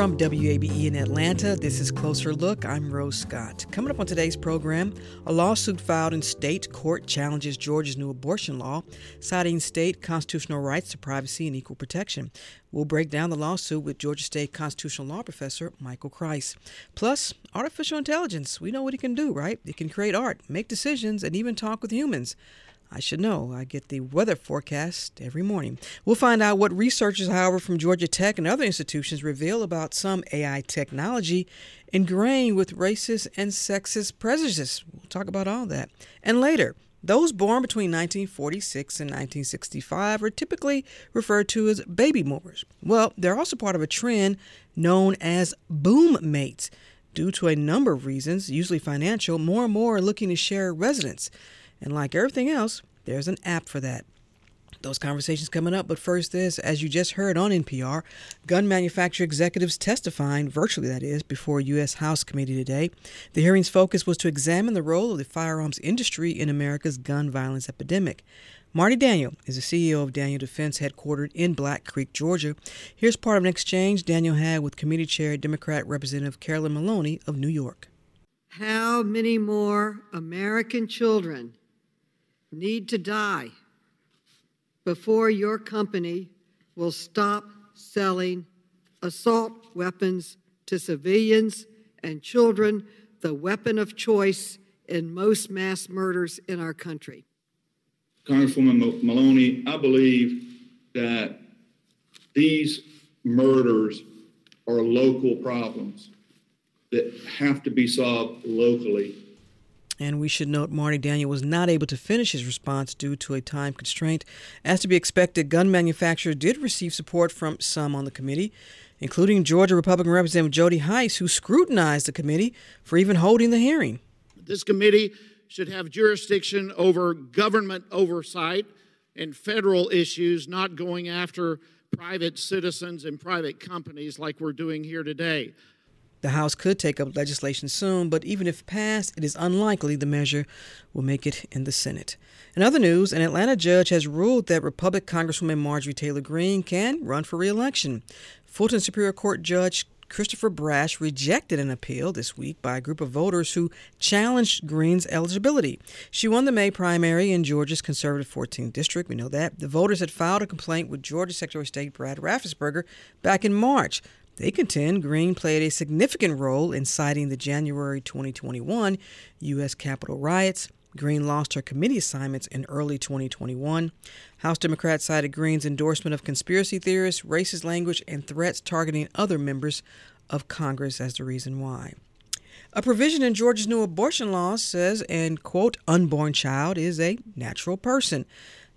From WABE in Atlanta, this is Closer Look. I'm Rose Scott. Coming up on today's program, a lawsuit filed in state court challenges Georgia's new abortion law, citing state constitutional rights to privacy and equal protection. We'll break down the lawsuit with Georgia State constitutional law professor Michael Kreis. Plus, artificial intelligence. We know what it can do, right? It can create art, make decisions, and even talk with humans. I should know. I get the weather forecast every morning. We'll find out what researchers, however, from Georgia Tech and other institutions reveal about some AI technology ingrained with racist and sexist prejudices. We'll talk about all that. And later, those born between 1946 and 1965 are typically referred to as baby boomers. Well, they're also part of a trend known as boom mates. Due to a number of reasons, usually financial, more and more are looking to share residence. And like everything else, there's an app for that. Those conversations coming up, but first this, as you just heard on NPR, gun manufacturer executives testifying, virtually that is, before a U.S. House committee today. The hearing's focus was to examine the role of the firearms industry in America's gun violence epidemic. Marty Daniel is the CEO of Daniel Defense, headquartered in Black Creek, Georgia. Here's part of an exchange Daniel had with committee chair Democrat Representative Carolyn Maloney of New York. How many more American children need to die before your company will stop selling assault weapons to civilians and children, the weapon of choice in most mass murders in our country. Congresswoman Maloney, I believe that these murders are local problems that have to be solved locally and we should note Marty Daniel was not able to finish his response due to a time constraint. As to be expected, gun manufacturers did receive support from some on the committee, including Georgia Republican Representative Jody Hice, who scrutinized the committee for even holding the hearing. This committee should have jurisdiction over government oversight and federal issues, not going after private citizens and private companies like we're doing here today. The House could take up legislation soon, but even if passed, it is unlikely the measure will make it in the Senate. In other news, an Atlanta judge has ruled that Republican Congresswoman Marjorie Taylor Greene can run for reelection. Fulton Superior Court Judge Christopher Brasher rejected an appeal this week by a group of voters who challenged Greene's eligibility. She won the May primary in Georgia's conservative 14th district. We know that. The voters had filed a complaint with Georgia Secretary of State Brad Raffensperger back in March. They contend Greene played a significant role in citing the January 2021 U.S. Capitol riots. Greene lost her committee assignments in early 2021. House Democrats cited Greene's endorsement of conspiracy theorists, racist language, and threats targeting other members of Congress as the reason why. A provision in Georgia's new abortion law says an quote unborn child is a natural person.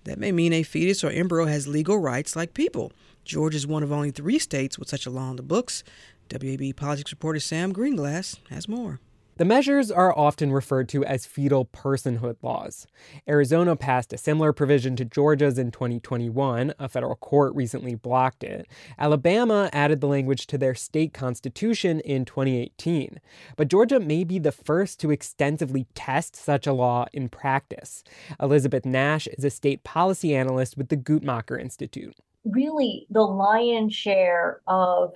That may mean a fetus or embryo has legal rights like people. Georgia is one of only three states with such a law on the books. WABE politics reporter Sam Greenglass has more. The measures are often referred to as fetal personhood laws. Arizona passed a similar provision to Georgia's in 2021. A federal court recently blocked it. Alabama added the language to their state constitution in 2018. But Georgia may be the first to extensively test such a law in practice. Elizabeth Nash is a state policy analyst with the Guttmacher Institute really the lion's share of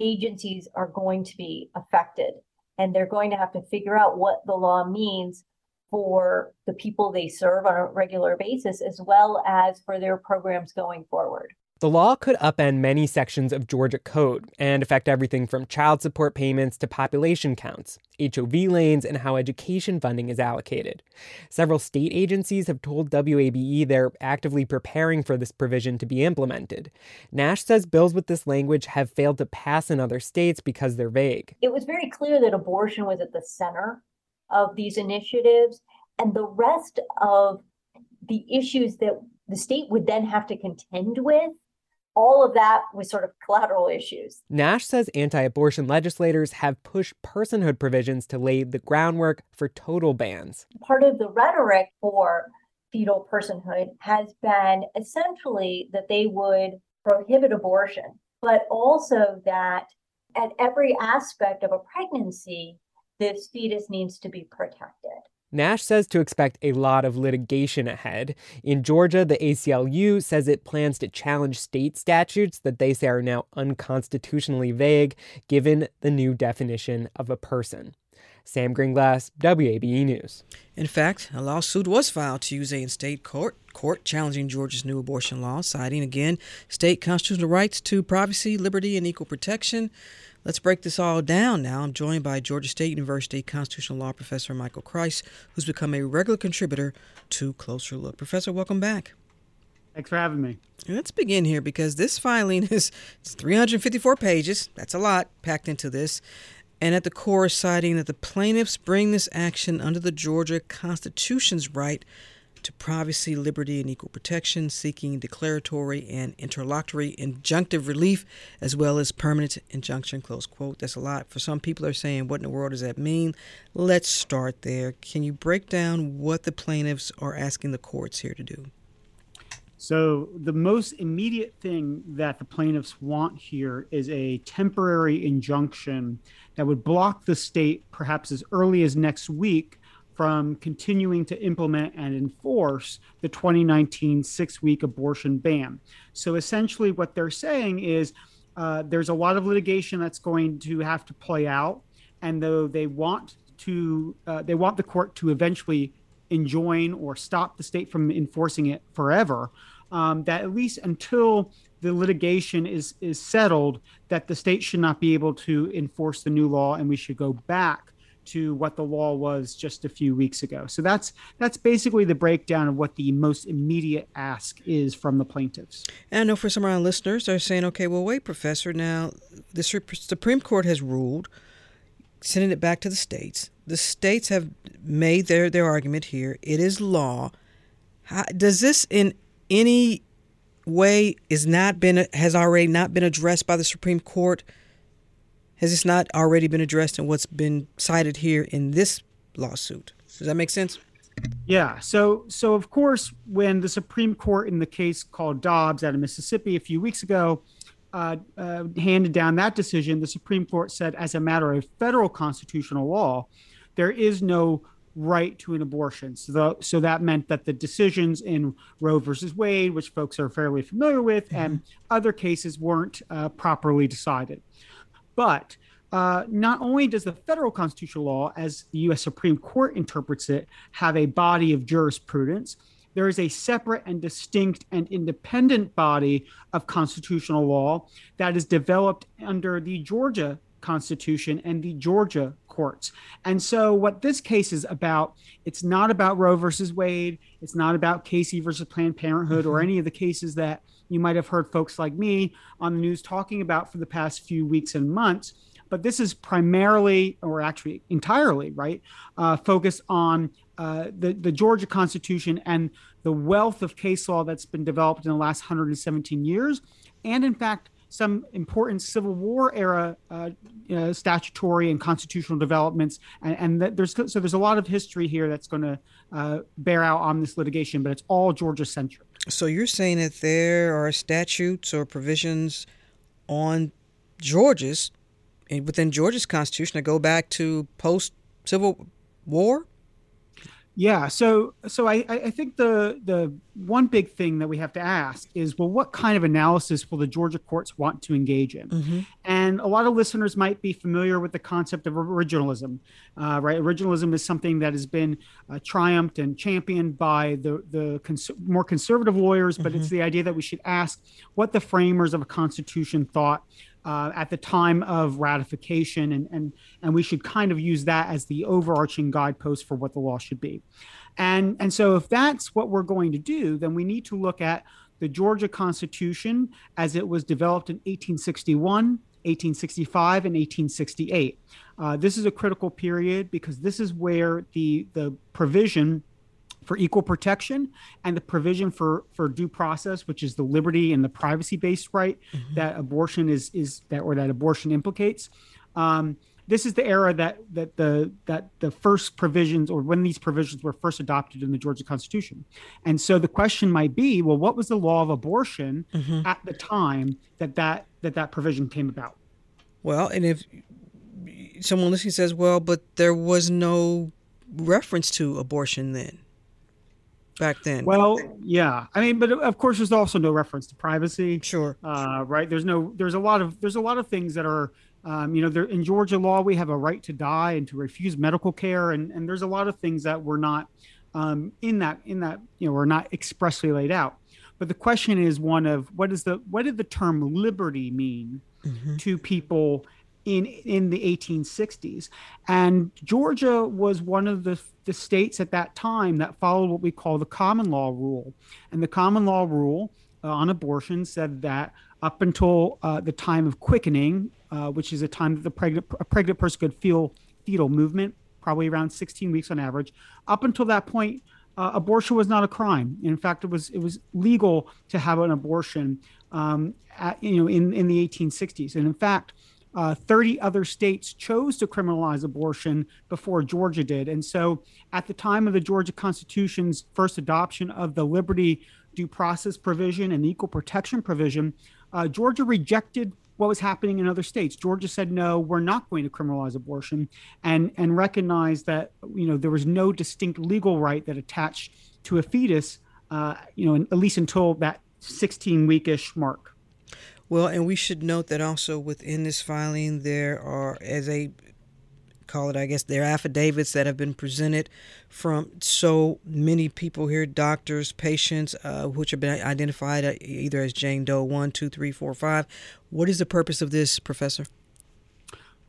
agencies are going to be affected and they're going to have to figure out what the law means for the people they serve on a regular basis as well as for their programs going forward. The law could upend many sections of Georgia code and affect everything from child support payments to population counts, HOV lanes, and how education funding is allocated. Several state agencies have told WABE they're actively preparing for this provision to be implemented. Nash says bills with this language have failed to pass in other states because they're vague. It was very clear that abortion was at the center of these initiatives, and the rest of the issues that the state would then have to contend with all of that was sort of collateral issues. Nash says anti abortion legislators have pushed personhood provisions to lay the groundwork for total bans. Part of the rhetoric for fetal personhood has been essentially that they would prohibit abortion, but also that at every aspect of a pregnancy, this fetus needs to be protected. Nash says to expect a lot of litigation ahead. In Georgia, the ACLU says it plans to challenge state statutes that they say are now unconstitutionally vague given the new definition of a person. Sam Greenglass, WABE News. In fact, a lawsuit was filed Tuesday in state court, court challenging Georgia's new abortion law, citing again state constitutional rights to privacy, liberty, and equal protection. Let's break this all down now. I'm joined by Georgia State University constitutional law professor Michael Kreis, who's become a regular contributor to Closer Look. Professor, welcome back. Thanks for having me. Let's begin here because this filing is 354 pages. That's a lot packed into this. And at the core, citing that the plaintiffs bring this action under the Georgia Constitution's right to privacy, liberty, and equal protection, seeking declaratory and interlocutory injunctive relief, as well as permanent injunction. Close quote. That's a lot. For some people are saying, what in the world does that mean? Let's start there. Can you break down what the plaintiffs are asking the courts here to do? So, the most immediate thing that the plaintiffs want here is a temporary injunction that would block the state, perhaps as early as next week, from continuing to implement and enforce the 2019 six week abortion ban. So essentially, what they're saying is uh, there's a lot of litigation that's going to have to play out, and though they want to, uh, they want the court to eventually enjoin or stop the state from enforcing it forever. Um, that at least until the litigation is is settled, that the state should not be able to enforce the new law, and we should go back to what the law was just a few weeks ago. So that's that's basically the breakdown of what the most immediate ask is from the plaintiffs. And I know for some of our listeners, they're saying, "Okay, well, wait, Professor. Now, the Supreme Court has ruled, sending it back to the states. The states have made their their argument here. It is law. How, does this in any way is not been has already not been addressed by the Supreme Court?" Has this not already been addressed in what's been cited here in this lawsuit? Does that make sense? Yeah. So, so of course, when the Supreme Court in the case called Dobbs out of Mississippi a few weeks ago uh, uh, handed down that decision, the Supreme Court said, as a matter of federal constitutional law, there is no right to an abortion. So, the, so that meant that the decisions in Roe versus Wade, which folks are fairly familiar with, mm-hmm. and other cases weren't uh, properly decided. But uh, not only does the federal constitutional law, as the U.S. Supreme Court interprets it, have a body of jurisprudence, there is a separate and distinct and independent body of constitutional law that is developed under the Georgia Constitution and the Georgia courts. And so, what this case is about, it's not about Roe versus Wade, it's not about Casey versus Planned Parenthood or mm-hmm. any of the cases that you might have heard folks like me on the news talking about for the past few weeks and months. But this is primarily, or actually entirely, right, uh, focused on uh, the, the Georgia Constitution and the wealth of case law that's been developed in the last 117 years. And in fact, some important Civil War era uh, uh, statutory and constitutional developments, and, and there's so there's a lot of history here that's going to uh, bear out on this litigation, but it's all Georgia centric. So you're saying that there are statutes or provisions on Georgia's within Georgia's constitution that go back to post Civil War? Yeah, so so I, I think the the one big thing that we have to ask is well, what kind of analysis will the Georgia courts want to engage in? Mm-hmm. And a lot of listeners might be familiar with the concept of originalism, uh, right? Originalism is something that has been uh, triumphed and championed by the the cons- more conservative lawyers, but mm-hmm. it's the idea that we should ask what the framers of a constitution thought uh, at the time of ratification, and, and, and we should kind of use that as the overarching guidepost for what the law should be. And, and so, if that's what we're going to do, then we need to look at the Georgia Constitution as it was developed in 1861, 1865, and 1868. Uh, this is a critical period because this is where the, the provision for equal protection and the provision for for due process which is the liberty and the privacy based right mm-hmm. that abortion is is that or that abortion implicates um, this is the era that that the that the first provisions or when these provisions were first adopted in the Georgia Constitution. And so the question might be, well, what was the law of abortion mm-hmm. at the time that that that that provision came about? Well, and if someone listening says, well, but there was no reference to abortion then back then. Well, yeah. I mean, but of course, there's also no reference to privacy. Sure. Uh, right. There's no. There's a lot of. There's a lot of things that are. Um, you know, there in Georgia law, we have a right to die and to refuse medical care, and and there's a lot of things that were not um, in that in that you know were not expressly laid out. But the question is one of what is the what did the term liberty mean mm-hmm. to people in in the 1860s and georgia was one of the the states at that time that followed what we call the common law rule. And the common law rule uh, on abortion said that up until uh, the time of quickening uh, which is a time that the pregnant a pregnant person could feel fetal movement probably around 16 weeks on average. Up until that point uh, abortion was not a crime. In fact it was it was legal to have an abortion um, at, you know in in the 1860s and in fact uh, 30 other states chose to criminalize abortion before Georgia did. And so, at the time of the Georgia Constitution's first adoption of the liberty due process provision and equal protection provision, uh, Georgia rejected what was happening in other states. Georgia said, no, we're not going to criminalize abortion and, and recognized that, you know, there was no distinct legal right that attached to a fetus, uh, you know, at least until that 16 weekish mark. Well, and we should note that also within this filing, there are, as a call it, I guess, there are affidavits that have been presented from so many people here doctors, patients, uh, which have been identified uh, either as Jane Doe 1, 2, 3, 4, 5. What is the purpose of this, Professor?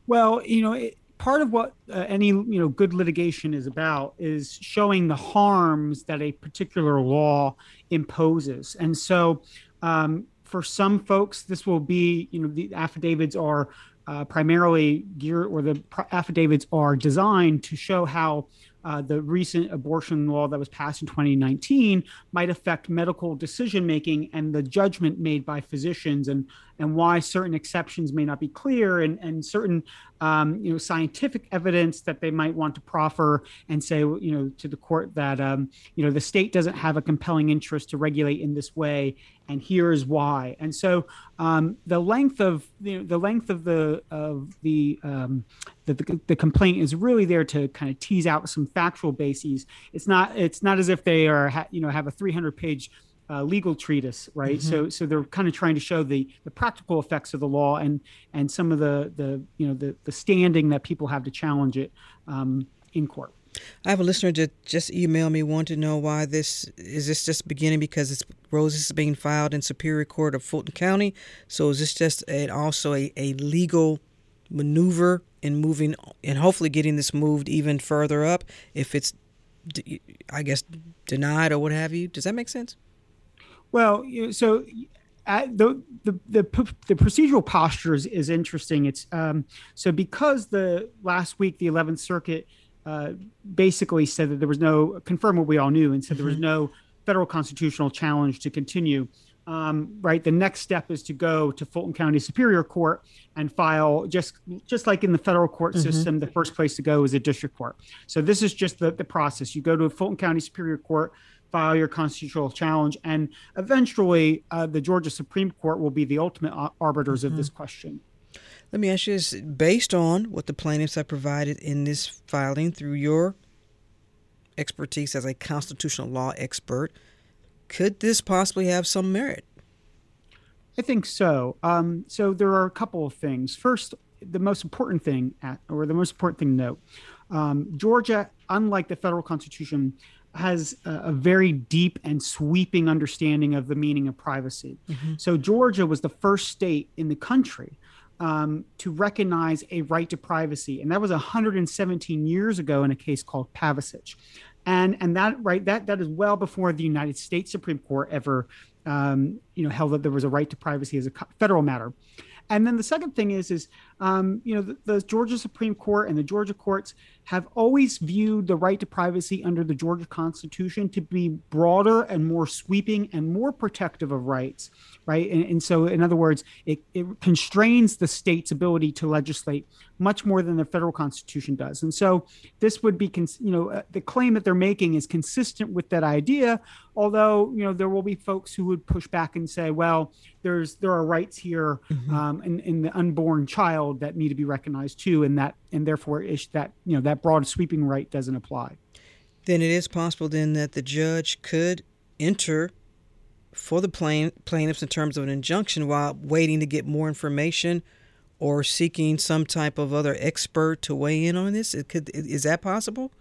Well, you know, it, part of what uh, any you know good litigation is about is showing the harms that a particular law imposes and so um, for some folks, this will be, you know, the affidavits are uh, primarily geared or the affidavits are designed to show how uh, the recent abortion law that was passed in 2019 might affect medical decision making and the judgment made by physicians. And and why certain exceptions may not be clear and and certain um, you know scientific evidence that they might want to proffer and say you know to the court that um, you know the state doesn't have a compelling interest to regulate in this way and here is why. And so um, the length of you know, the length of the of the, um, the, the the complaint is really there to kind of tease out some factual bases. It's not it's not as if they are you know have a 300 page uh, legal treatise, right? Mm-hmm. So, so they're kind of trying to show the the practical effects of the law and and some of the the you know the the standing that people have to challenge it um, in court. I have a listener that just emailed me, want to know why this is this just beginning because it's Rose is being filed in Superior Court of Fulton County. So is this just a, also a, a legal maneuver in moving and hopefully getting this moved even further up if it's, I guess, denied or what have you? Does that make sense? Well, so the, the the the procedural posture is, is interesting. It's um, so because the last week the Eleventh Circuit uh, basically said that there was no confirm what we all knew and said mm-hmm. there was mm-hmm. no federal constitutional challenge to continue. Um, right, the next step is to go to Fulton County Superior Court and file just just like in the federal court mm-hmm. system. The first place to go is a district court. So this is just the the process. You go to Fulton County Superior Court file your constitutional challenge, and eventually uh, the Georgia Supreme Court will be the ultimate arbiters mm-hmm. of this mm-hmm. question. Let me ask you this based on what the plaintiffs have provided in this filing through your expertise as a constitutional law expert. Could this possibly have some merit? I think so. Um, so there are a couple of things. First, the most important thing, at, or the most important thing to note, um, Georgia, unlike the federal constitution, has a, a, very deep and sweeping understanding of the meaning of privacy. Mm-hmm. So Georgia was the first state in the country um, to recognize a right to privacy, and that was 117 years ago in a case called Pavesich. And, and that right that that is well before the United States Supreme Court ever um, you know held that there was a right to privacy as a federal matter. And then the second thing is, is um, you know, the, the, Georgia Supreme Court and the Georgia courts have always viewed the right to privacy under the Georgia Constitution to be broader and more sweeping and more protective of rights, right? And, and so, in other words, it, it constrains the state's ability to legislate much more than the federal Constitution does. And so, this would be, cons- you know, uh, the claim that they're making is consistent with that idea. Although, you know, there will be folks who would push back and say, well, there's there are rights here mm-hmm. um, in, in the unborn child that need to be recognized too, and that and therefore ish, that you know that broad sweeping right doesn't apply. Then it is possible then that the judge could enter for the plain, plaintiffs in terms of an injunction while waiting to get more information or seeking some type of other expert to weigh in on this. It could is that possible?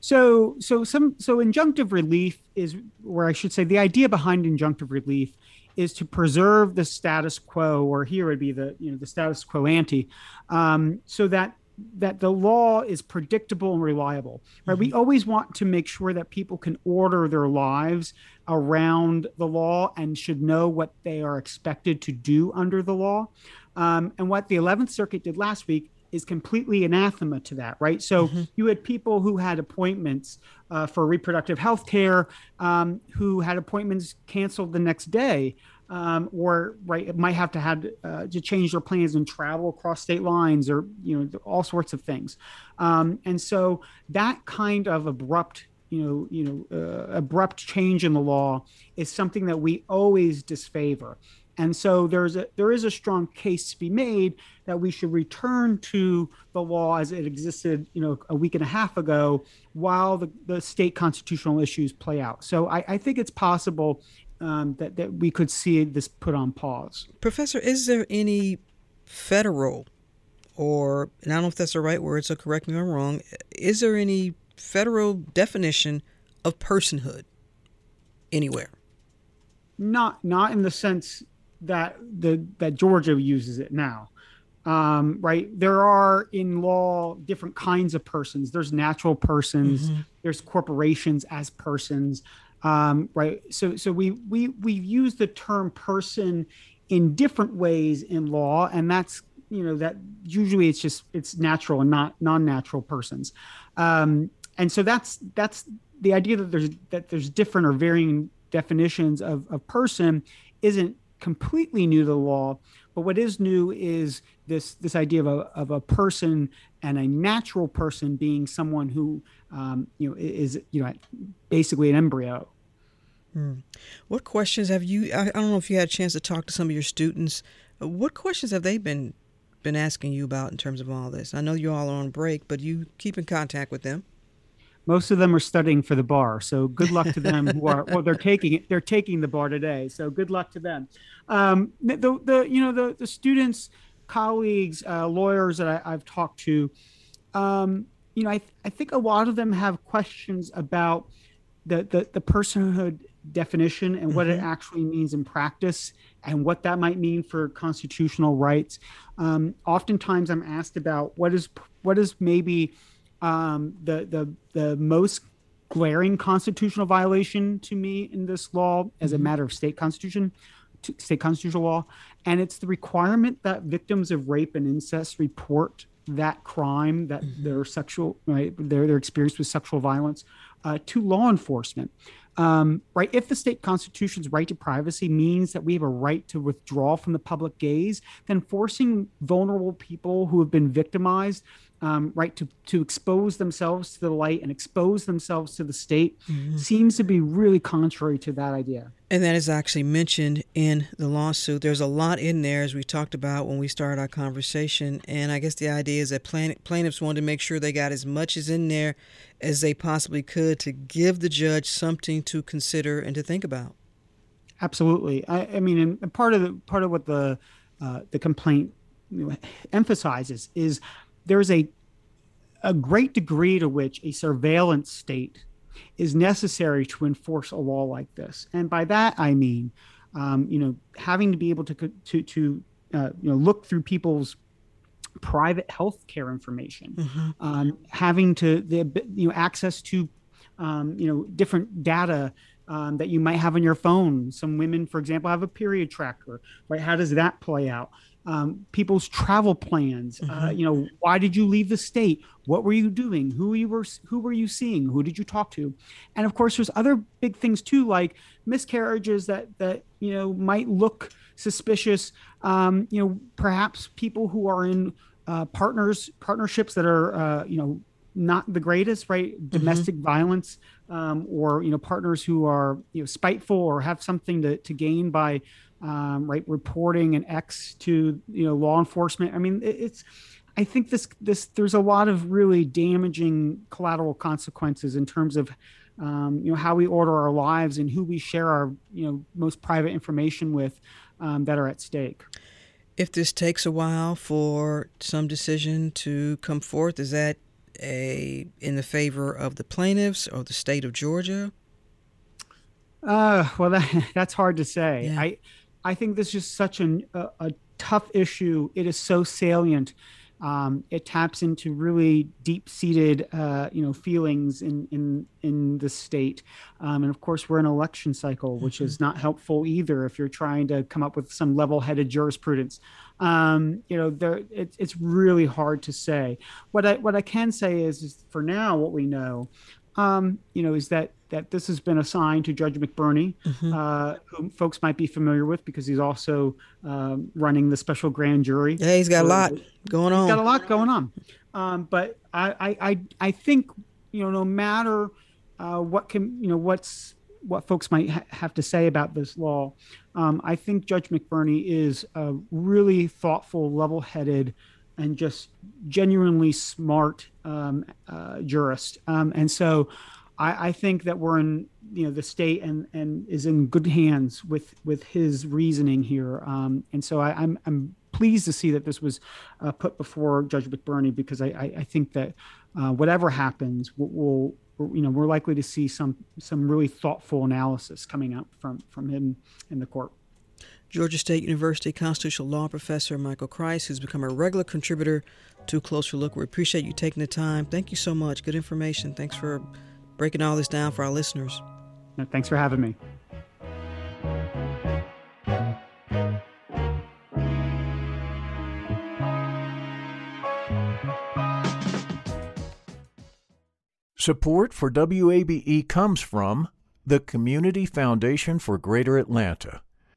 So, so some, so injunctive relief is, where I should say, the idea behind injunctive relief is to preserve the status quo, or here would be the you know the status quo ante, um, so that that the law is predictable and reliable. Right? Mm-hmm. We always want to make sure that people can order their lives around the law and should know what they are expected to do under the law. Um, and what the 11th Circuit did last week is completely anathema to that, right? So mm-hmm. you had people who had appointments uh, for reproductive health care um, who had appointments canceled the next day. Um, or right, might have to have uh, to change their plans and travel across state lines, or you know, all sorts of things. Um, and so that kind of abrupt, you know, you know, uh, abrupt change in the law is something that we always disfavor. And so there's a there is a strong case to be made that we should return to the law as it existed, you know, a week and a half ago, while the, the state constitutional issues play out. So I, I think it's possible um, that that we could see this put on pause. Professor, is there any federal, or and I don't know if that's the right word, so correct me if I'm wrong. Is there any federal definition of personhood anywhere? Not not in the sense that the that Georgia uses it now. Um, right there are in law different kinds of persons there's natural persons mm-hmm. there's corporations as persons um, right so so we we we use the term person in different ways in law and that's you know that usually it's just it's natural and not non-natural persons um, and so that's that's the idea that there's that there's different or varying definitions of, of person isn't completely new to the law. But what is new is this this idea of a, of a person and a natural person being someone who um, you know is you know basically an embryo. Hmm. What questions have you? I, I don't know if you had a chance to talk to some of your students. What questions have they been been asking you about in terms of all this? I know you all are on break, but you keep in contact with them most of them are studying for the bar so good luck to them who are well they're taking it they're taking the bar today so good luck to them um, the, the, you know the the students colleagues uh, lawyers that I, have talked to um, you know I, I think a lot of them have questions about the the, the personhood definition and what mm-hmm. it actually means in practice and what that might mean for constitutional rights um, oftentimes i'm asked about what is what is maybe um, the the the most glaring constitutional violation to me in this law as a mm-hmm. matter of state constitution state constitutional law and it's the requirement that victims of rape and incest report that crime that mm-hmm. their sexual right their, their experience with sexual violence uh, to law enforcement um, right if the state constitution's right to privacy means that we have a right to withdraw from the public gaze then forcing vulnerable people who have been victimized um, right to to expose themselves to the light and expose themselves to the state mm-hmm. seems to be really contrary to that idea. And that is actually mentioned in the lawsuit. There's a lot in there as we talked about when we started our conversation. And i guess the idea is that plaintiffs wanted to make sure they got as much as in there as they possibly could to give the judge something to consider and to think about. Absolutely. I, I mean and part of the part of what the uh, the complaint emphasizes is there's a a great degree to which a surveillance state is necessary to enforce a law like this, and by that I mean, um, you know, having to be able to to to uh, you know look through people's private health care information, mm-hmm. um, having to the you know access to um, you know different data um, that you might have on your phone. Some women, for example, have a period tracker. Right? How does that play out? um, people's travel plans. Uh, mm-hmm. Uh, you know, why did you leave the state? What were you doing? Who you were who were you seeing? Who did you talk to? And of course, there's other big things too, like miscarriages that that you know might look suspicious. Um, you know, perhaps people who are in uh, partners partnerships that are uh, you know not the greatest, right? Mm-hmm. Domestic violence, um, or you know, partners who are you know spiteful or have something to, to gain by um, right reporting an ex to you know law enforcement. I mean, it, it's I think this this there's a lot of really damaging collateral consequences in terms of um, you know how we order our lives and who we share our you know most private information with um, that are at stake. If this takes a while for some decision to come forth, is that a in the favor of the plaintiffs or the state of Georgia? Uh, well, that, that's hard to say. Yeah. I I think this is such an, a, a tough issue. It is so salient. Um, it taps into really deep-seated, uh, you know, feelings in in in the state, um, and of course, we're in an election cycle, which mm-hmm. is not helpful either. If you're trying to come up with some level-headed jurisprudence, um, you know, there it, it's really hard to say. What I what I can say is, is for now, what we know, um, you know, is that that this has been assigned to Judge McBurney, mm-hmm. uh, whom folks might be familiar with because he's also um, running the special grand jury. Yeah, he's got so, a lot going on. He's got a lot going on. Um, but I, I, I think you know, no matter uh, what can you know what's what folks might ha- have to say about this law, um, I think Judge McBurney is a really thoughtful, level-headed, and just genuinely smart um, uh, jurist. Um, and so I, I, think that we're in you know the state and and is in good hands with with his reasoning here. Um, and so I, am I'm, I'm pleased to see that this was uh, put before Judge McBurney because I I, I think that uh, whatever happens, we'll, we'll you know we're likely to see some some really thoughtful analysis coming out from from him in the court. Georgia State University constitutional law professor Michael Kreis, who's become a regular contributor to Closer Look. We appreciate you taking the time. Thank you so much. Good information. Thanks for breaking all this down for our listeners. Thanks for having me. Support for WABE comes from the Community Foundation for Greater Atlanta.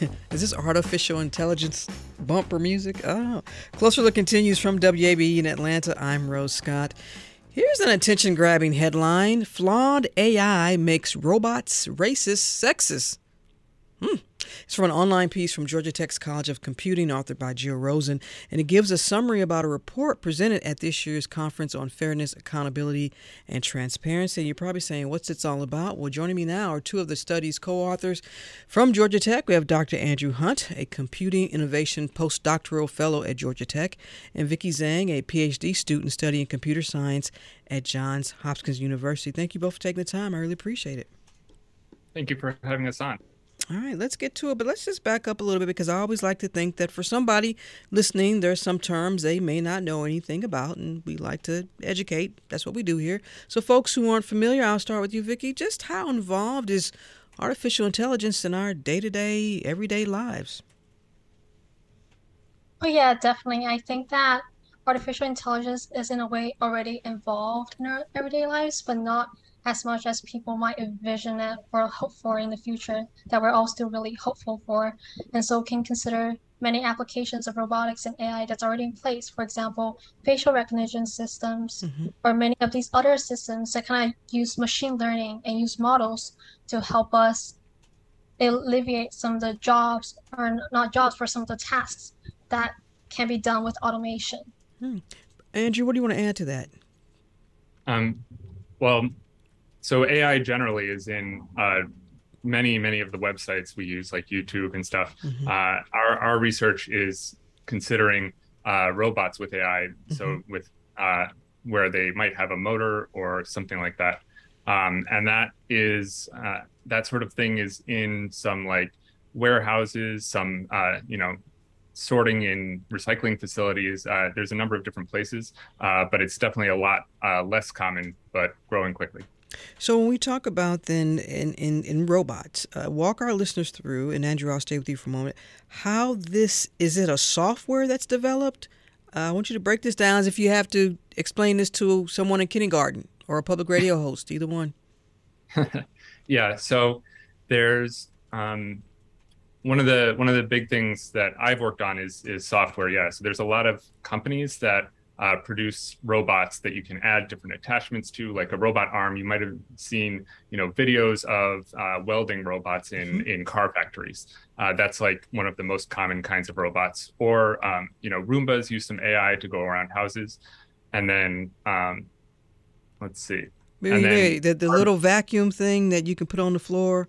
Is this artificial intelligence bumper music? I don't know. Closer Look continues from WABE in Atlanta. I'm Rose Scott. Here's an attention grabbing headline Flawed AI makes robots racist, sexist. Hmm. It's from an online piece from Georgia Tech's College of Computing, authored by Jill Rosen, and it gives a summary about a report presented at this year's conference on fairness, accountability, and transparency. And you're probably saying, what's it all about? Well, joining me now are two of the study's co authors from Georgia Tech. We have Dr. Andrew Hundt, a computing innovation postdoctoral fellow at Georgia Tech, and Vicky Zeng, a PhD student studying computer science at Johns Hopkins University. Thank you both for taking the time. I really appreciate it. Thank you for having us on. All right, let's get to it, but let's just back up a little bit because I always like to think that for somebody listening, there's some terms they may not know anything about, and we like to educate. That's what we do here. So, folks who aren't familiar, I'll start with you, Vicky. Just how involved is artificial intelligence in our day to day, everyday lives? Oh, yeah, definitely. I think that artificial intelligence is, in a way, already involved in our everyday lives, but not as much as people might envision it or hope for in the future that we're all still really hopeful for. And so can consider many applications of robotics and AI that's already in place. For example, facial recognition systems mm-hmm. or many of these other systems that kind of use machine learning and use models to help us alleviate some of the jobs or not jobs for some of the tasks that can be done with automation. Hmm. Andrew, what do you want to add to that? Um, well, so AI generally is in uh, many many of the websites we use, like YouTube and stuff. Mm-hmm. Uh, our our research is considering uh, robots with AI, mm-hmm. so with uh, where they might have a motor or something like that, um, and that is uh, that sort of thing is in some like warehouses, some uh, you know sorting in recycling facilities. Uh, there's a number of different places, uh, but it's definitely a lot uh, less common, but growing quickly. So when we talk about then in in, in robots, uh, walk our listeners through, and Andrew, I'll stay with you for a moment. How this is it a software that's developed? Uh, I want you to break this down as if you have to explain this to someone in kindergarten or a public radio host, either one. yeah. So there's um, one of the one of the big things that I've worked on is is software. Yeah. So there's a lot of companies that uh, produce robots that you can add different attachments to, like a robot arm. You might have seen, you know, videos of uh, welding robots in mm-hmm. in car factories. Uh, that's like one of the most common kinds of robots. Or, um, you know, Roombas use some AI to go around houses, and then um, let's see. Wait, wait, the, the little vacuum thing that you can put on the floor.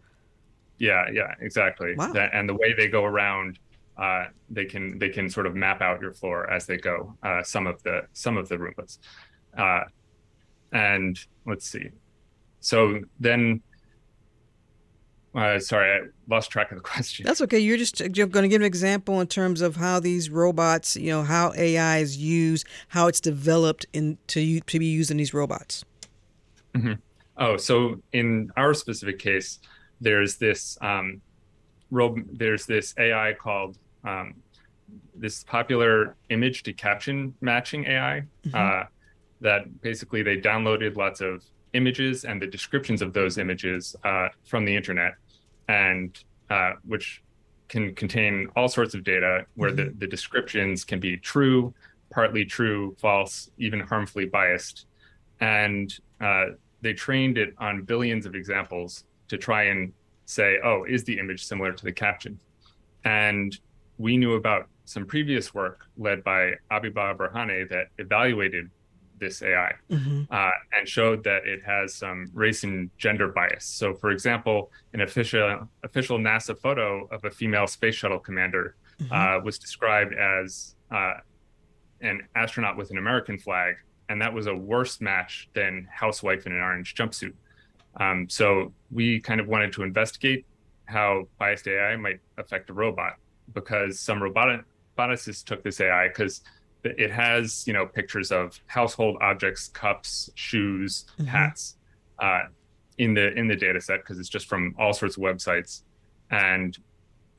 Yeah, yeah, exactly. Wow. That, and the way they go around uh, they can they can sort of map out your floor as they go. Uh, some of the some of the Roombas, uh, and let's see. So then, uh, sorry, I lost track of the question. That's okay. You're just you're going to give an example in terms of how these robots, you know, how AI is used, how it's developed in to to be used in these robots. Mm-hmm. Oh, so in our specific case, there's this um, there's this AI called um, this popular image to caption matching AI mm-hmm. uh, that basically they downloaded lots of images and the descriptions of those images uh, from the internet, and uh, which can contain all sorts of data where mm-hmm. the, the descriptions can be true, partly true, false, even harmfully biased. And uh, they trained it on billions of examples to try and say, oh, is the image similar to the caption? And we knew about some previous work led by Abeba Birhane that evaluated this AI mm-hmm. uh, and showed that it has some race and gender bias. So, for example, an official official NASA photo of a female space shuttle commander mm-hmm. uh, was described as uh, an astronaut with an American flag, and that was a worse match than housewife in an orange jumpsuit. Um, so we kind of wanted to investigate how biased AI might affect a robot because some robotic, roboticists took this AI because it has you know pictures of household objects, cups, shoes, mm-hmm. hats uh, in the in the data set because it's just from all sorts of websites, and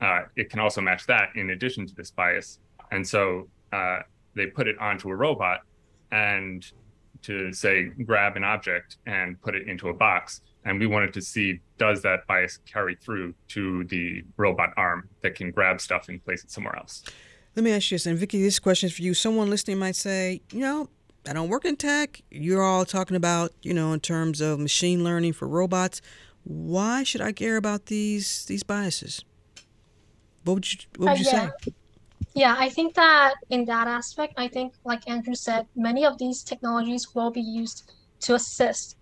uh, it can also match that in addition to this bias. And so uh, they put it onto a robot, and to say grab an object and put it into a box and we wanted to see does that bias carry through to the robot arm that can grab stuff and place it somewhere else? Let me ask you this and vicky this question is for you. Someone listening might say you know i don't work in tech. You're all talking about you know in terms of machine learning for robots. Why should i care about these these biases? What would you What would you uh, yeah. say? Yeah, I think that in that aspect, I think, like Andrew said, many of these technologies will be used to assist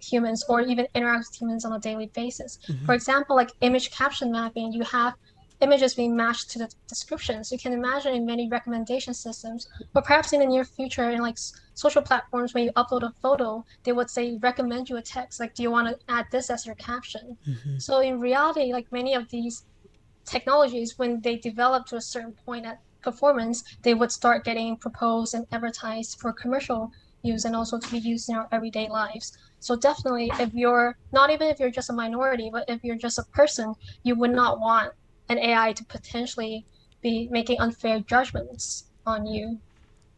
humans or even interact with humans on a daily basis. Mhm. For example, like image caption mapping, you have images being matched to the descriptions. You can imagine in many recommendation systems, or perhaps in the near future, in like social platforms, when you upload a photo, they would say recommend you a text. Like, do you want to add this as your caption? Mhm. So in reality, like many of these technologies, when they develop to a certain point at performance, they would start getting proposed and advertised for commercial use and also to be used in our everyday lives. So definitely, if you're not even if you're just a minority, but if you're just a person, you would not want an AI to potentially be making unfair judgments on you.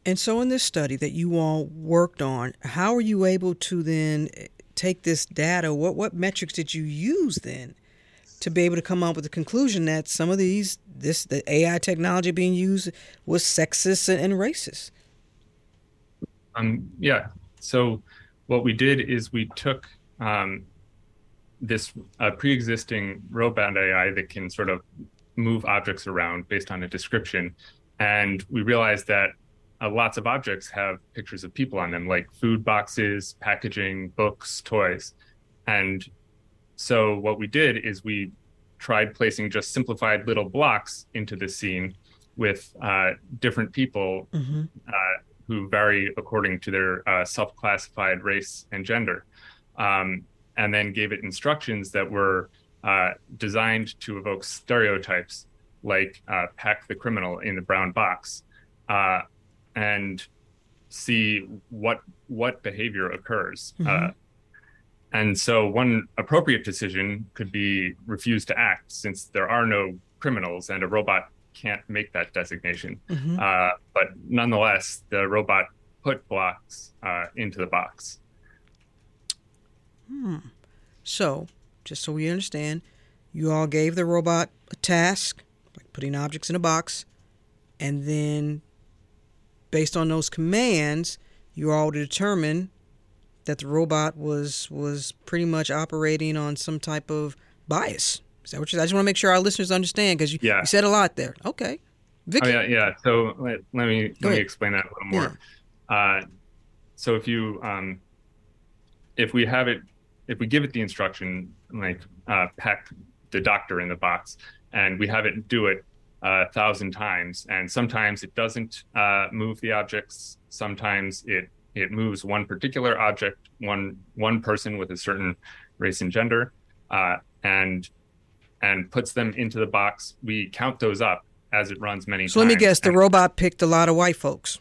And so, in this study that you all worked on, how are you able to then eh, take this data? What what metrics did you use then to be able to come up with the conclusion that some of these this the AI technology being used was sexist and, and racist? Um, yeah. So what we did is we took um, this uh, pre-existing robot AI that can sort of move objects around based on a description, and we realized that uh, lots of objects have pictures of people on them, like food boxes, packaging, books, toys, and so what we did is we tried placing just simplified little blocks into the scene with uh, different people Mm-hmm. uh, who vary according to their uh, self-classified race and gender, um, and then gave it instructions that were uh, designed to evoke stereotypes, like uh, "pack the criminal in the brown box," uh, and see what what behavior occurs. Uh, Mhm. and so, one appropriate decision could be refuse to act, since there are no criminals and a robot can't make that designation. Mhm. Uh, but nonetheless, the robot put blocks uh, into the box. Hmm. So, just so we understand, you all gave the robot a task, like putting objects in a box, and then based on those commands, you all determined that the robot was was pretty much operating on some type of bias. Is that what you? I just want to make sure our listeners understand because you, Yeah. you said a lot there. Okay, Vicky. Oh yeah, yeah. So let, let me Go let me explain that a little more. Uh, so if you um, if we have it, if we give it the instruction like uh, pack the doctor in the box, and we have it do it a thousand times, and sometimes it doesn't uh, move the objects. Sometimes it it moves one particular object, one one person with a certain race and gender, uh, and and puts them into the box. We count those up as it runs many So times. let me guess, the robot picked a lot of white folks.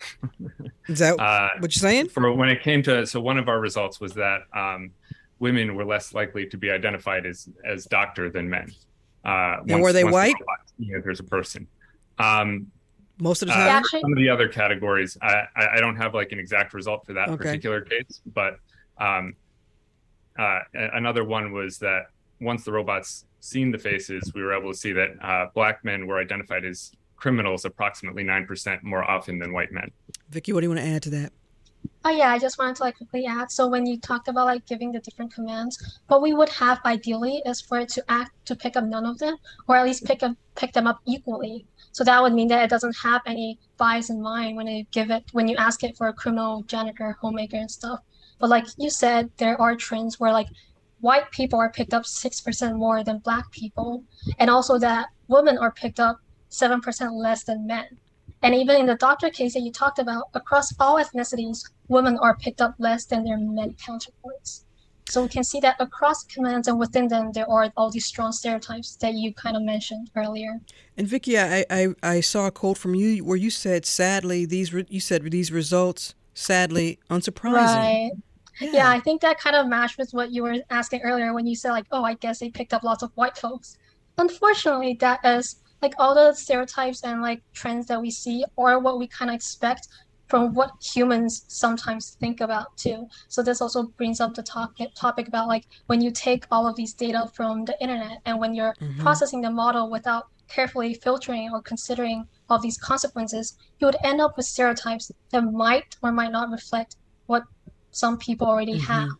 Is that Uh, what you're saying? For when it came to, so one of our results was that um, women were less likely to be identified as as doctor than men. Uh, And were they the white? robot, you know, there's a person. Um, Most of the uh, time. for some of the other categories, I, I I don't have like an exact result for that Okay. particular case, but um, uh, another one was that once the robots seen the faces, we were able to see that uh, black men were identified as criminals approximately nine percent more often than white men. Vicky, what do you want to add to that? Oh yeah, I just wanted to like quickly add. So when you talked about like giving the different commands, what we would have ideally is for it to act to pick up none of them, or at least pick up pick them up equally. So that would mean that it doesn't have any bias in mind when you give it when you ask it for a criminal, janitor, homemaker, and stuff. But like you said, there are trends where like white people are picked up six percent more than black people, and also that women are picked up seven percent less than men. And even in the doctor case that you talked about, across all ethnicities, women are picked up less than their men counterparts. So we can see that across commands and within them, there are all these strong stereotypes that you kind of mentioned earlier. And Vicky, I, I, I saw a quote from you where you said, "Sadly, these re- you said these results, sadly, unsurprising." Right. Yeah. I think that kind of matched with what you were asking earlier when you said like, oh, I guess they picked up lots of white folks. Unfortunately, that is like all the stereotypes and like trends that we see are what we kind of expect from what humans sometimes think about too. So this also brings up the topic topic about like when you take all of these data from the internet and when you're Mhm. processing the model without carefully filtering or considering all these consequences, you would end up with stereotypes that might or might not reflect what some people already Mhm. have.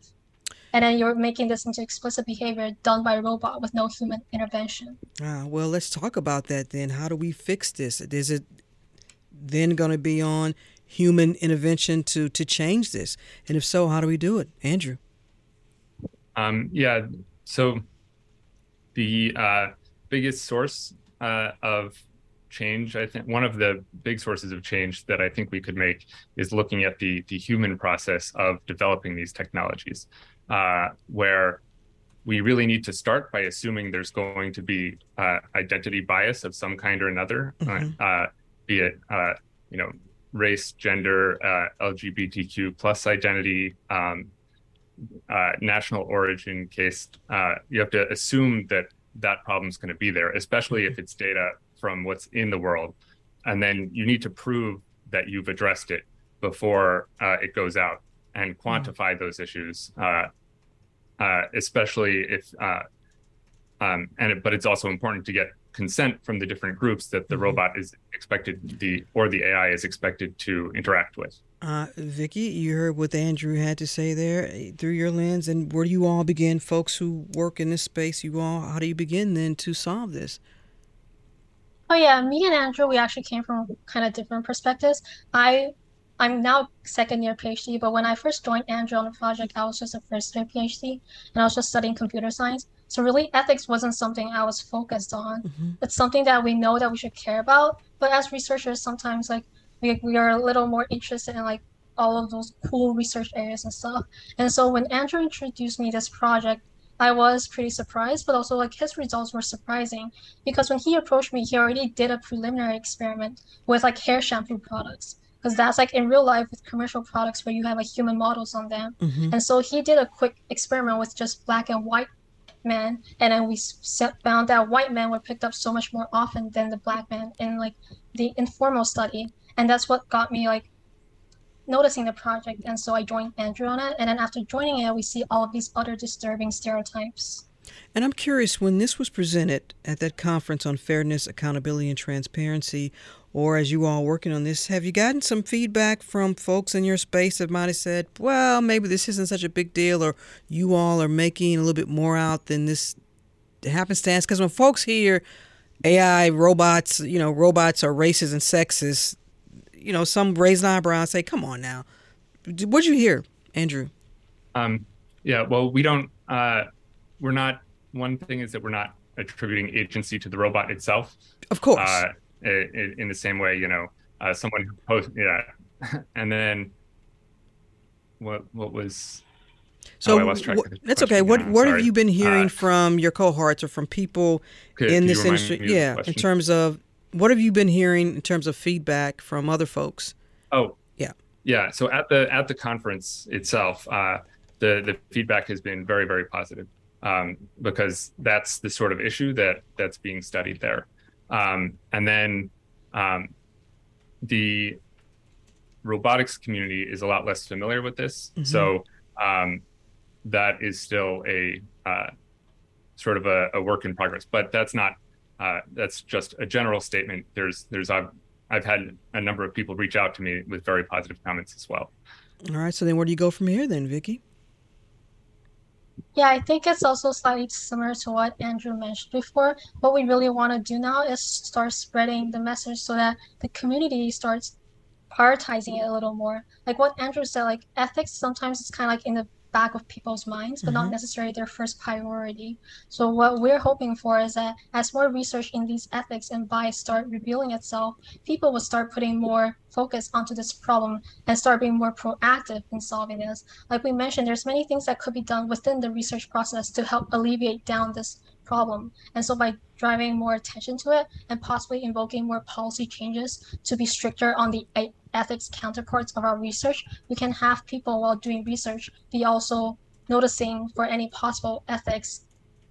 and then you're making this into explicit behavior done by a robot with no human intervention. Ah, well, let's talk about that then. How do we fix this? Is it then going to be on human intervention to to change this? And if so, how do we do it, Andrew? Um, yeah. So the uh, biggest source uh, of change, I think one of the big sources of change that I think we could make is looking at the the human process of developing these technologies, uh, where we really need to start by assuming there's going to be uh, identity bias of some kind or another, mm-hmm. uh, be it uh, you know race, gender, uh, LGBTQ plus identity, um, uh, national origin case. you have to assume that that problem's going to be there, especially if it's data from what's in the world. And then you need to prove that you've addressed it before uh, it goes out and mm-hmm. quantify mm-hmm. those issues, uh, uh, especially if, uh, um, and it, but it's also important to get consent from the different groups that the mm-hmm. robot is expected the or the AI is expected to interact with. Uh, Vicky, you heard what Andrew had to say there eh, through your lens, and where do you all begin, folks who work in this space? You all, how do you begin then to solve this? Oh yeah, me and Andrew, we actually came from kind of different perspectives. I I'm now second year PhD, but when I first joined Andrew on the project, I was just a first year PhD and I was just studying computer science. So really ethics wasn't something I was focused on. Mm-hmm. It's something that we know that we should care about. But as researchers, sometimes like we, we are a little more interested in like all of those cool research areas and stuff. And so when Andrew introduced me this project, I was pretty surprised, but also like his results were surprising because when he approached me, he already did a preliminary experiment with like hair shampoo products because that's like in real life with commercial products where you have like human models on them. Mm-hmm. And so he did a quick experiment with just black and white men, and then we found that white men were picked up so much more often than the black men in like the informal study, and that's what got me like noticing the project, and so I joined Andrew on it. And then after joining it, we see all of these other disturbing stereotypes. And I'm curious, when this was presented at that conference on fairness, accountability, and transparency, or as you all working on this, have you gotten some feedback from folks in your space that might have said, well, maybe this isn't such a big deal, or you all are making a little bit more out than this happenstance? Because when folks hear AI, robots, you know, robots are racist and sexist, you know, some raise an eyebrow and say, "Come on now." What'd you hear, Andrew? Um, yeah, well, we don't. Uh, we're not. One thing is that we're not attributing agency to the robot itself. Of course. Uh, in, in, the same way, you know, uh, someone who post, yeah, and then what what was so oh, that's okay. What what have you been hearing uh, from your cohorts or from people could, in this industry? Yeah, in terms of what have you been hearing in terms of feedback from other folks? Oh, yeah, yeah. So at the at the conference itself, uh, the the feedback has been very very positive um, because that's the sort of issue that that's being studied there. Um, and then um, the robotics community is a lot less familiar with this, mm-hmm. so um, that is still a uh, sort of a, a work in progress. But that's not uh, that's just a general statement. There's there's I've I've had a number of people reach out to me with very positive comments as well. All right, so then where do you go from here then, Vicky? Yeah, I think it's also slightly similar to what Andrew mentioned before. What we really want to do now is start spreading the message so that the community starts prioritizing it a little more. Like what Andrew said, like ethics sometimes it's kind of like in the back of people's minds, but mm-hmm. not necessarily their first priority. So what we're hoping for is that as more research in these ethics and bias start revealing itself, people will start putting more focus onto this problem and start being more proactive in solving this. Like we mentioned, there's many things that could be done within the research process to help alleviate down this problem. And so by driving more attention to it and possibly invoking more policy changes to be stricter on the ethics counterparts of our research, we can have people while doing research be also noticing for any possible ethics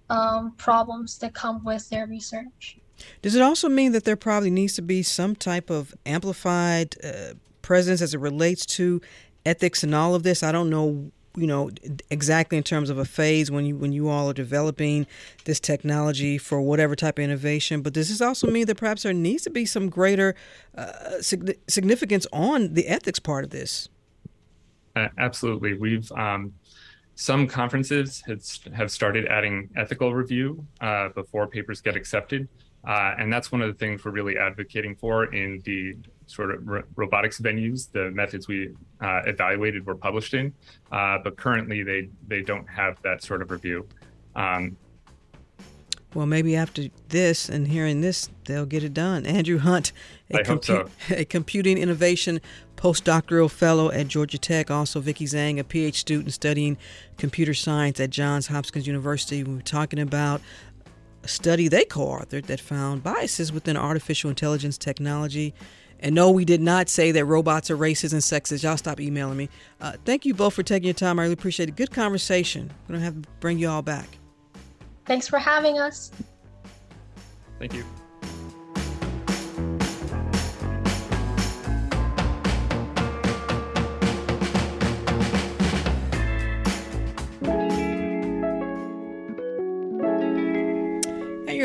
um, problems that come with their research. Does it also mean that there probably needs to be some type of amplified uh, presence as it relates to ethics and all of this? I don't know you know exactly in terms of a phase when you when you all are developing this technology for whatever type of innovation but does this also mean that perhaps there needs to be some greater uh, significance on the ethics part of this uh, absolutely we've um, some conferences has, have started adding ethical review uh, before papers get accepted. Uh, and that's one of the things we're really advocating for in the sort of ro- robotics venues. The methods we uh, evaluated were published in, uh, but currently they they don't have that sort of review. Um, well, maybe after this and hearing this, they'll get it done. Andrew Hundt, a, compu- so. a computing innovation postdoctoral fellow at Georgia Tech. Also, Vicky Zeng, a PhD student studying computer science at Johns Hopkins University. We were talking about a study they co-authored that found biases within artificial intelligence technology. And no, we did not say that robots are racist and sexist. Y'all stop emailing me. Uh, thank you both for taking your time. I really appreciate it. Good conversation. We're going to have to bring you all back. Thanks for having us. Thank you.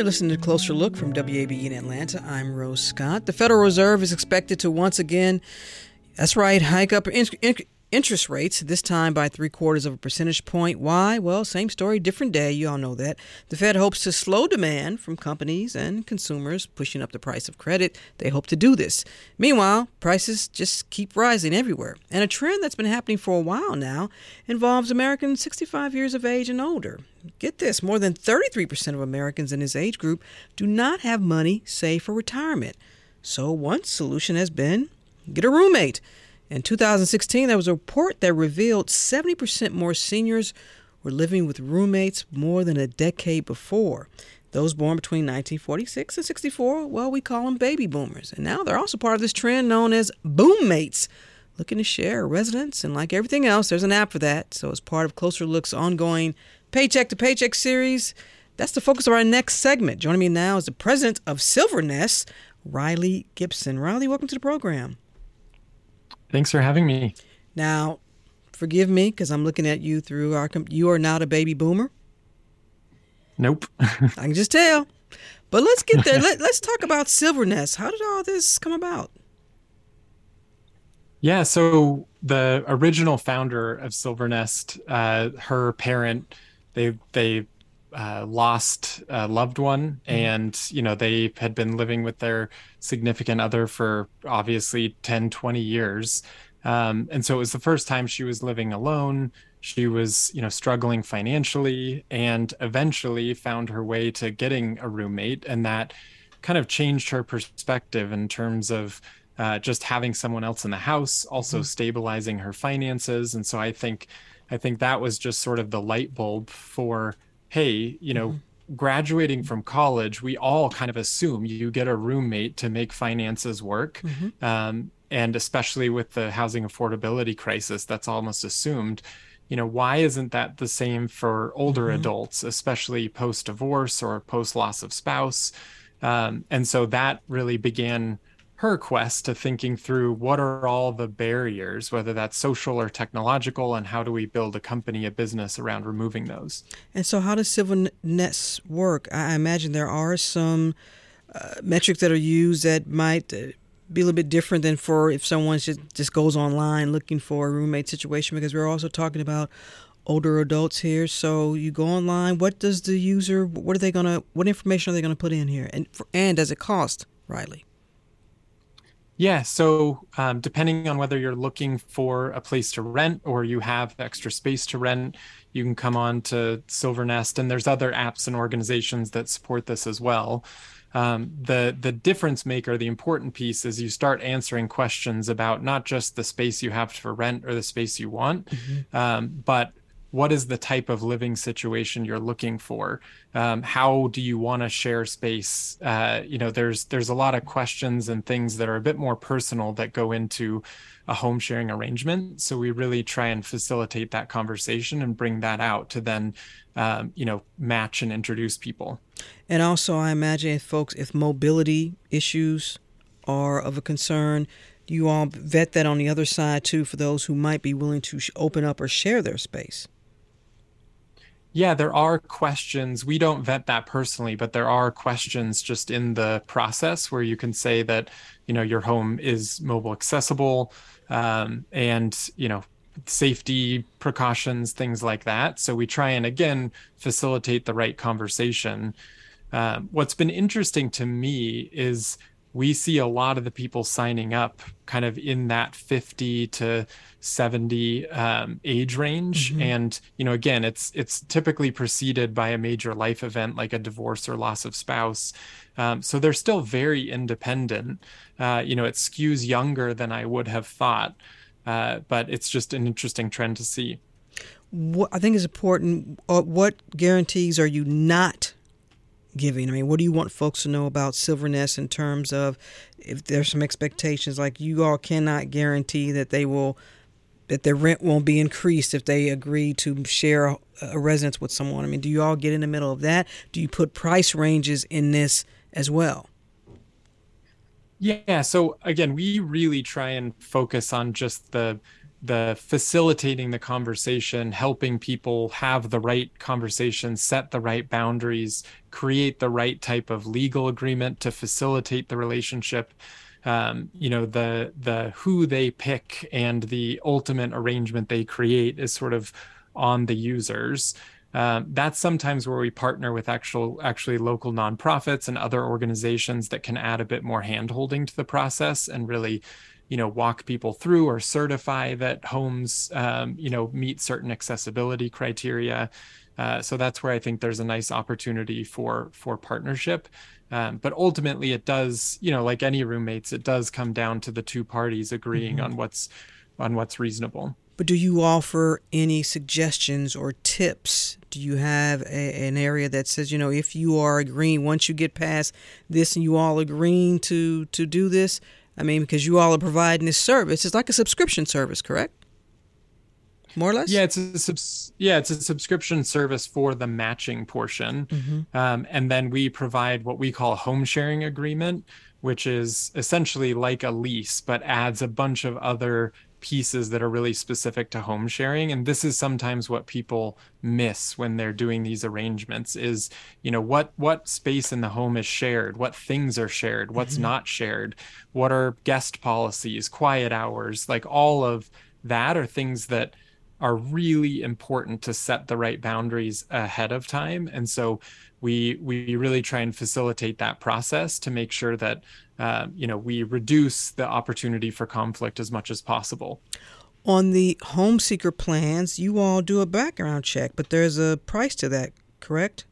You're listening to Closer Look from WABE in Atlanta. I'm Rose Scott. The Federal Reserve is expected to once again, that's right, hike up in, in, interest rates, this time by three quarters of a percentage point. Why? Well, same story, different day. You all know that. The Fed hopes to slow demand from companies and consumers, pushing up the price of credit. They hope to do this. Meanwhile, prices just keep rising everywhere. And a trend that's been happening for a while now involves Americans 65 years of age and older. Get this more than 33% of Americans in this age group do not have money saved for retirement. So, one solution has been get a roommate. In 2016, there was a report that revealed 70% more seniors were living with roommates more than a decade before. Those born between 1946 and 64, well, we call them baby boomers. And now they're also part of this trend known as boommates, looking to share a residence. And like everything else, there's an app for that. So, as part of Closer Look's ongoing Paycheck to Paycheck series, that's the focus of our next segment. Joining me now is the president of Silvernest, Riley Gibson. Riley, welcome to the program. Thanks for having me. Now, forgive me because I'm looking at you through our. You are not a baby boomer. Nope. I can just tell. But let's get there. Let, us talk about Silvernest. How did all this come about? Yeah, so the original founder of Silvernest, uh, her parent, they they uh, lost a loved one mm-hmm. and you know they had been living with their significant other for obviously 10 20 years um, and so it was the first time she was living alone she was you know struggling financially and eventually found her way to getting a roommate and that kind of changed her perspective in terms of uh, just having someone else in the house also mm-hmm. stabilizing her finances and so i think i think that was just sort of the light bulb for hey, you know, mm-hmm. graduating from college, we all kind of assume you get a roommate to make finances work. Mm-hmm. Um, and especially with the housing affordability crisis, that's almost assumed. You know, why isn't that the same for older mm-hmm. adults, especially post divorce or post loss of spouse? Um, and so that really began her quest to thinking through what are all the barriers, whether that's social or technological, and how do we build a company, a business around removing those. And so, how does Silvernest work? I imagine there are some uh, metrics that are used that might uh, be a little bit different than for if someone just, just goes online looking for a roommate situation, because we're also talking about older adults here. So you go online. What does the user? What are they gonna? What information are they gonna put in here? And for, and does it cost, Riley? Yeah. So, um, depending on whether you're looking for a place to rent or you have extra space to rent, you can come on to Silvernest, and there's other apps and organizations that support this as well. Um, the the difference maker, the important piece, is you start answering questions about not just the space you have for rent or the space you want, mm-hmm. um, but what is the type of living situation you're looking for? Um, how do you want to share space? Uh, you know there's there's a lot of questions and things that are a bit more personal that go into a home sharing arrangement. So we really try and facilitate that conversation and bring that out to then um, you know match and introduce people. And also i imagine if folks if mobility issues are of a concern you all vet that on the other side too for those who might be willing to open up or share their space yeah, there are questions. We don't vet that personally, but there are questions just in the process where you can say that, you know, your home is mobile accessible, um, and you know safety precautions, things like that. So we try and again facilitate the right conversation. Um, what's been interesting to me is we see a lot of the people signing up kind of in that 50 to 70 um, age range. Mm-hmm. and you know again it's it's typically preceded by a major life event like a divorce or loss of spouse. Um, so they're still very independent. Uh, you know it skews younger than i would have thought uh, but it's just an interesting trend to see. What i think is important uh, what guarantees are you not giving? I mean, what do you want folks to know about Silvernest in terms of if there's some expectations like you all cannot guarantee that they will that their rent won't be increased if they agree to share a, a residence with someone. I mean, do you all get in the middle of that? Do you put price ranges in this as well? Yeah, so again, we really try and focus on just the the facilitating the conversation, helping people have the right conversation, set the right boundaries, create the right type of legal agreement to facilitate the relationship. Um, you know, the the who they pick and the ultimate arrangement they create is sort of on the users. Um, that's sometimes where we partner with actual actually local nonprofits and other organizations that can add a bit more handholding to the process and really you know walk people through or certify that homes um, you know meet certain accessibility criteria. Uh, so that's where i think there's a nice opportunity for for partnership. Um, but ultimately it does you know like any roommates it does come down to the two parties agreeing mm-hmm. on what's on what's reasonable. But do you offer any suggestions or tips? Do you have a, an area that says you know if you are agreeing once you get past this and you all agreeing to to do this I mean, because you all are providing this service. It's like a subscription service, correct? More or less. Yeah, it's a subs- yeah, it's a subscription service for the matching portion, mm-hmm. um, and then we provide what we call a home sharing agreement, which is essentially like a lease, but adds a bunch of other pieces that are really specific to home sharing. And this is sometimes what people miss when they're doing these arrangements is you know what what space in the home is shared? What things are shared? What's mm-hmm. not shared? What are guest policies quiet hours? Like all of that are things that are really important to set the right boundaries ahead of time. And so we we really try and facilitate that process to make sure that uh, you know we reduce the opportunity for conflict as much as possible. On the home seeker plans you all do a background check but there's a price to that correct?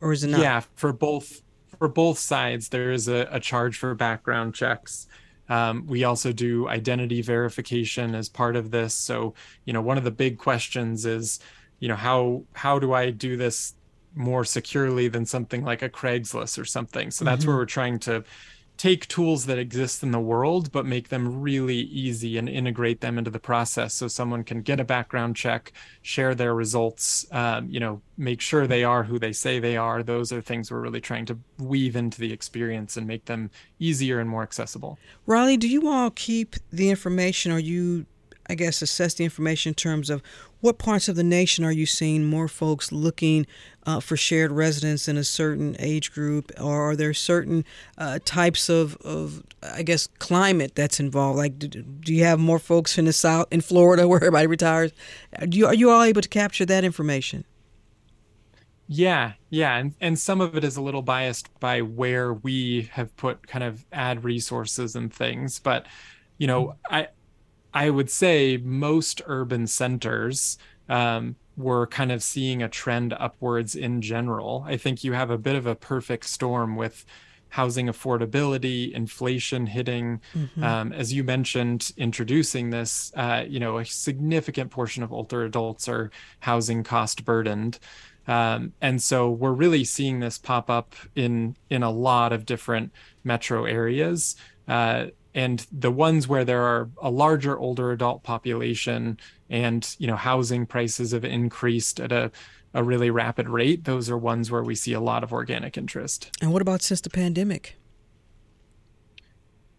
Or is it not? Yeah for both for both sides there is a, a charge for background checks. Um, we also do identity verification as part of this. So you know one of the big questions is you know how how do i do this more securely than something like a Craigslist or something. So that's mm-hmm. where we're trying to take tools that exist in the world but make them really easy and integrate them into the process so someone can get a background check share their results um, you know make sure they are who they say they are those are things we're really trying to weave into the experience and make them easier and more accessible riley do you all keep the information or you I guess, assess the information in terms of what parts of the nation are you seeing more folks looking uh, for shared residence in a certain age group, or are there certain uh, types of, of, I guess, climate that's involved? Like, do, do, you have more folks in the South, in Florida, where everybody retires? Do you, are you all able to capture that information? Yeah, yeah, and and some of it is a little biased by where we have put kind of ad resources and things, but you know, I I would say most urban centers um, were kind of seeing a trend upwards in general. I think you have a bit of a perfect storm with housing affordability, inflation hitting. Mm-hmm. Um, as you mentioned, introducing this, uh, you know, a significant portion of older adults are housing cost burdened. Um, and so we're really seeing this pop up in in a lot of different metro areas. Uh, and the ones where there are a larger older adult population and you know housing prices have increased at a, a really rapid rate those are ones where we see a lot of organic interest. And what about since the pandemic?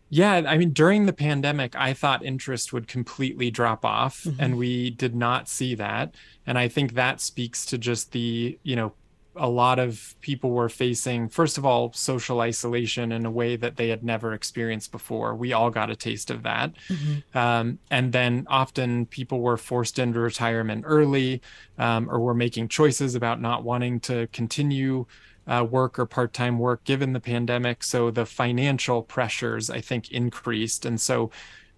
Yeah i mean during the pandemic i thought interest would completely drop off mm-hmm. and we did not see that. And i think that speaks to just the you know a lot of people were facing, first of all, social isolation in a way that they had never experienced before. We all got a taste of that. Mm-hmm. Um, and then often people were forced into retirement early um, or were making choices about not wanting to continue uh, work or part time work given the pandemic. So the financial pressures, I think, increased. And so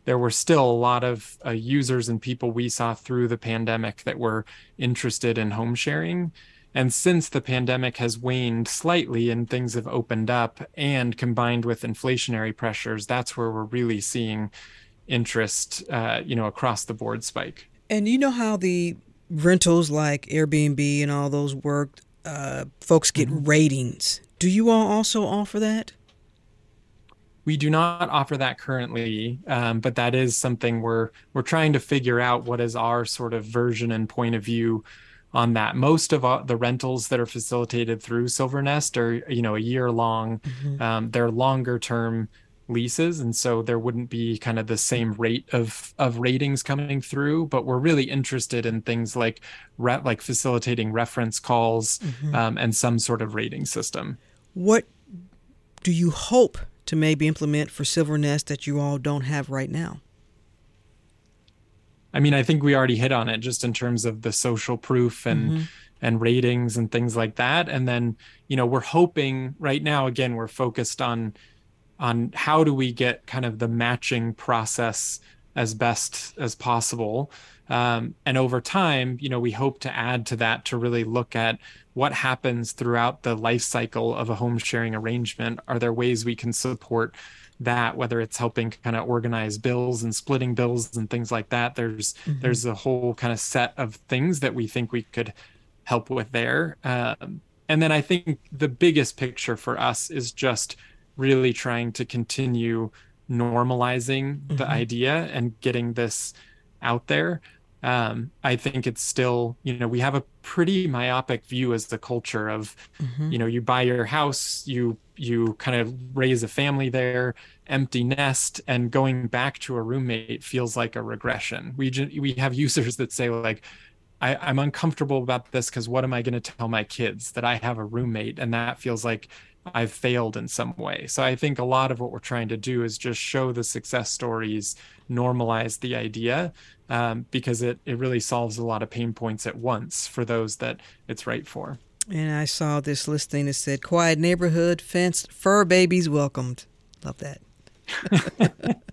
there were still a lot of uh, users and people we saw through the pandemic that were interested in home sharing. And since the pandemic has waned slightly and things have opened up, and combined with inflationary pressures, that's where we're really seeing interest, uh, you know, across the board spike. And you know how the rentals like Airbnb and all those work, uh, folks get mm-hmm. ratings. Do you all also offer that? We do not offer that currently, um, but that is something we're we're trying to figure out. What is our sort of version and point of view on that. Most of the rentals that are facilitated through Silvernest are, you know, a year long. Mm-hmm. Um, they're longer term leases, and so there wouldn't be kind of the same rate of of ratings coming through. But we're really interested in things like re- like facilitating reference calls mm-hmm. um, and some sort of rating system. What do you hope to maybe implement for Silvernest that you all don't have right now? I mean, I think we already hit on it just in terms of the social proof and mm-hmm. and ratings and things like that. And then, you know, we're hoping right now again we're focused on on how do we get kind of the matching process as best as possible. Um, and over time, you know, we hope to add to that to really look at what happens throughout the life cycle of a home sharing arrangement. Are there ways we can support that whether it's helping kind of organize bills and splitting bills and things like that there's mm-hmm. there's a whole kind of set of things that we think we could help with there um, and then i think the biggest picture for us is just really trying to continue normalizing mm-hmm. the idea and getting this out there um, I think it's still, you know, we have a pretty myopic view as the culture of, mm-hmm. you know, you buy your house, you you kind of raise a family there, empty nest, and going back to a roommate feels like a regression. We just, we have users that say like, I, I'm uncomfortable about this because what am I going to tell my kids that I have a roommate, and that feels like I've failed in some way. So I think a lot of what we're trying to do is just show the success stories, normalize the idea, um, because it it really solves a lot of pain points at once for those that it's right for. And I saw this listing that said "Quiet neighborhood, fenced, fur babies welcomed." Love that.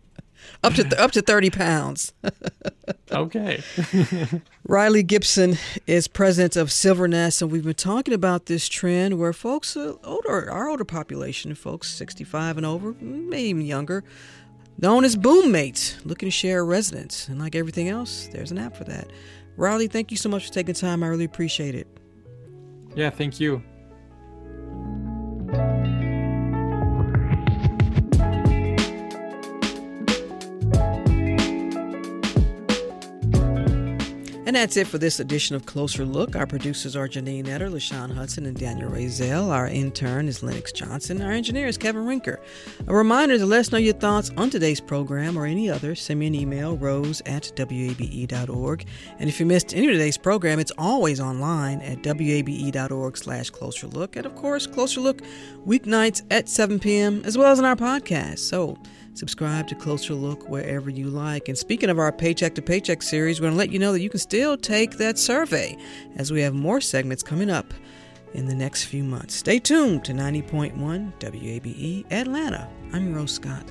up to th- up to 30 pounds. okay. Riley Gibson is president of Silvernest, and we've been talking about this trend where folks uh, older, our older population, folks 65 and over, maybe even younger, known as boom mates, looking to share a residence. And like everything else, there's an app for that. Riley, thank you so much for taking time. I really appreciate it. Yeah, thank you. And that's it for this edition of Closer Look. Our producers are Janine Etter, LaShawn Hudson, and Daniel Razel. Our intern is Lennox Johnson. Our engineer is Kevin Rinker. A reminder to let us know your thoughts on today's program or any other. Send me an email, rose at wabe.org. And if you missed any of today's program, it's always online at wabe.org slash closer look. And of course, Closer Look weeknights at 7 p.m., as well as on our podcast. So, Subscribe to Closer Look wherever you like. And speaking of our Paycheck to Paycheck series, we're going to let you know that you can still take that survey as we have more segments coming up in the next few months. Stay tuned to 90.1 WABE Atlanta. I'm Rose Scott.